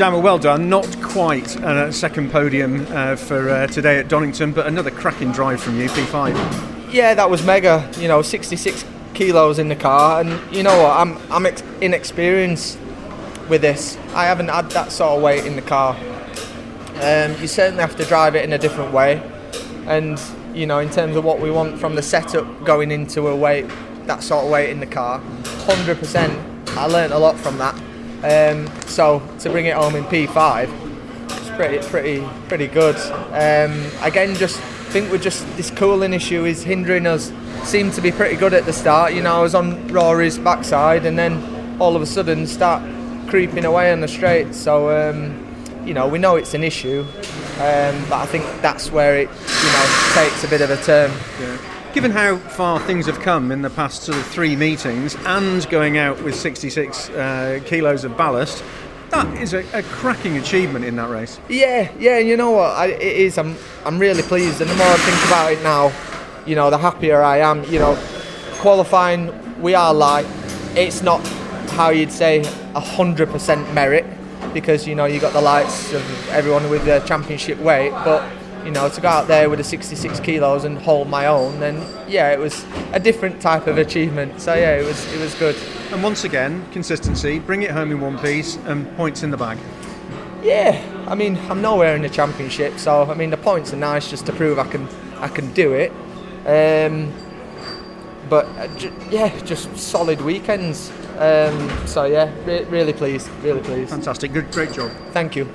Dan, well, done. Not quite a second podium uh, for uh, today at Donington, but another cracking drive from you, P5. Yeah, that was mega. You know, 66 kilos in the car, and you know what? I'm I'm ex- inexperienced with this. I haven't had that sort of weight in the car. Um, you certainly have to drive it in a different way, and you know, in terms of what we want from the setup going into a weight, that sort of weight in the car, 100%. I learned a lot from that. Um, so to bring it home in P5, it's pretty, pretty, pretty good. Um, again, just think we're just this cooling issue is hindering us. Seemed to be pretty good at the start. You know, I was on Rory's backside, and then all of a sudden start creeping away on the straight. So um, you know, we know it's an issue, um, but I think that's where it, you know, takes a bit of a turn. Yeah. Given how far things have come in the past sort of three meetings, and going out with 66 uh, kilos of ballast, that is a, a, cracking achievement in that race. Yeah, yeah. You know what? I, it is. I'm, I'm really pleased, and the more I think about it now, you know, the happier I am. You know, qualifying, we are light. It's not how you'd say hundred percent merit because you know you got the lights of everyone with the championship weight, but you know to go out there with a 66 kilos and hold my own, then yeah, it was a different type of achievement. So yeah, it was it was good. And once again, consistency, bring it home in one piece, and points in the bag. Yeah, I mean I'm nowhere in the championship, so I mean the points are nice just to prove I can I can do it. Um, but uh, j- yeah, just solid weekends. Um, so yeah, re- really pleased, really pleased. Fantastic, good, great job. Thank you.